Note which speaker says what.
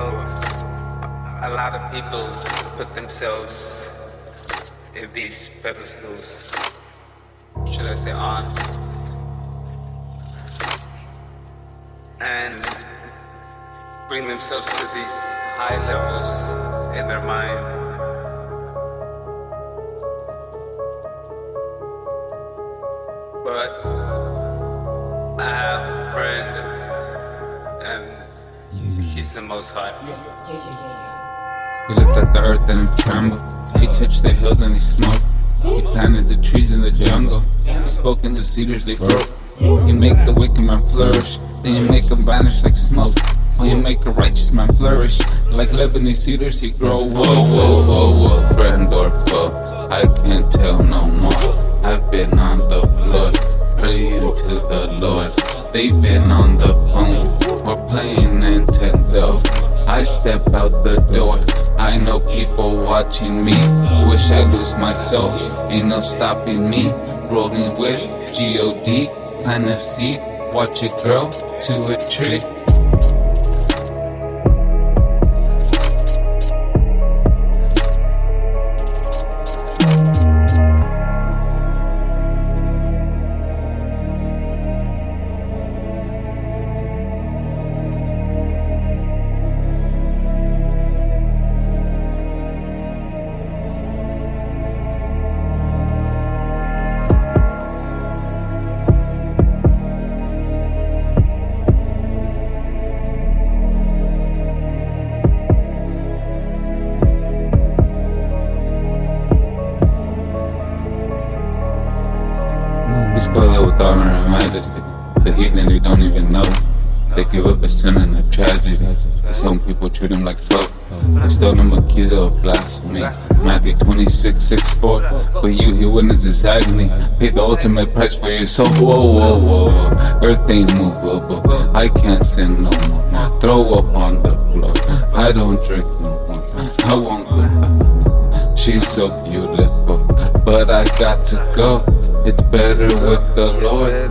Speaker 1: a lot of people put themselves in these pedestals, should I say, on, and bring themselves to these high levels in their mind. But I have a friend, he's the most high.
Speaker 2: He looked at the earth and it trembled. He touched the hills and he smoked. He planted the trees in the jungle. He spoke in the cedars, they grow. You make the wicked man flourish, then you make him vanish like smoke. Or you make a righteous man flourish, like Lebanese cedars he grow. Whoa, whoa, whoa, whoa, friend or foe, I can't tell no more. I've been on the floor, praying to the Lord. They've been on the phone. I step out the door. I know people watching me. Wish I lose my soul. Ain't no stopping me. Rolling with G-O-D. Plant a seed. Watch it grow to a tree. Spoil it with honor and majesty. The heathen they don't even know. They give up a sin and a tragedy. Some people treat them like folk. They stole them a key of blasphemy. Matthew 26, 6, 4. But you, he witnesses agony. Pay the ultimate price for your soul. Whoa, whoa, whoa, whoa. Earth ain't movable. I can't sin no more. Throw up on the floor. I don't drink no more. I won't go back. She's so beautiful, but I got to go. It's better with the Lord.